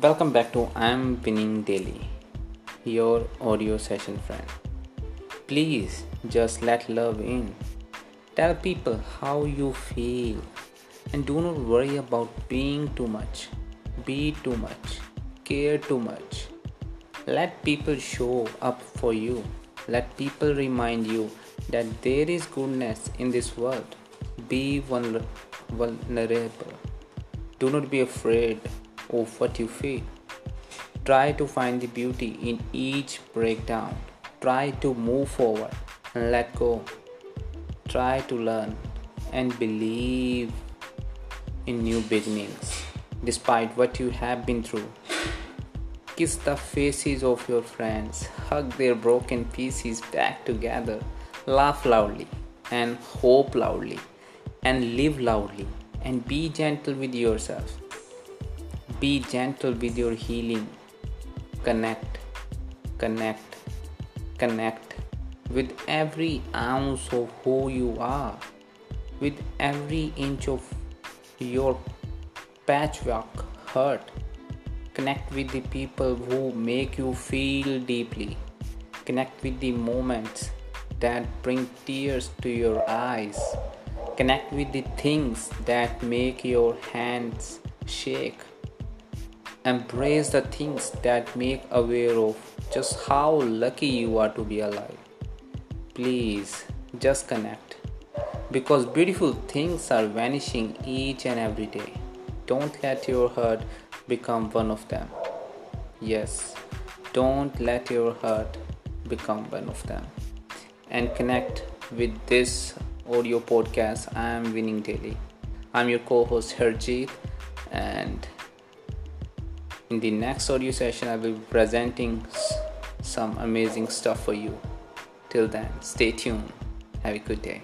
Welcome back to I'm Winning Daily, your audio session friend. Please just let love in. Tell people how you feel and do not worry about being too much, be too much, care too much. Let people show up for you. Let people remind you that there is goodness in this world. Be vulnerable. Do not be afraid of what you feel. Try to find the beauty in each breakdown. Try to move forward and let go. Try to learn and believe in new beginnings despite what you have been through. Kiss the faces of your friends, hug their broken pieces back together, laugh loudly and hope loudly, and live loudly and be gentle with yourself. Be gentle with your healing. Connect, connect, connect with every ounce of who you are, with every inch of your patchwork hurt. Connect with the people who make you feel deeply. Connect with the moments that bring tears to your eyes. Connect with the things that make your hands shake Embrace the things that make aware of just how lucky you are to be alive. Please just connect because beautiful things are vanishing each and every day. Don't let your heart become one of them. Yes, don't let your heart become one of them. And connect with this audio podcast. I am Winning Daily. I'm your co host Harjeet, and in the next audio session i will be presenting some amazing stuff for you. Till then stay tuned. Have a good day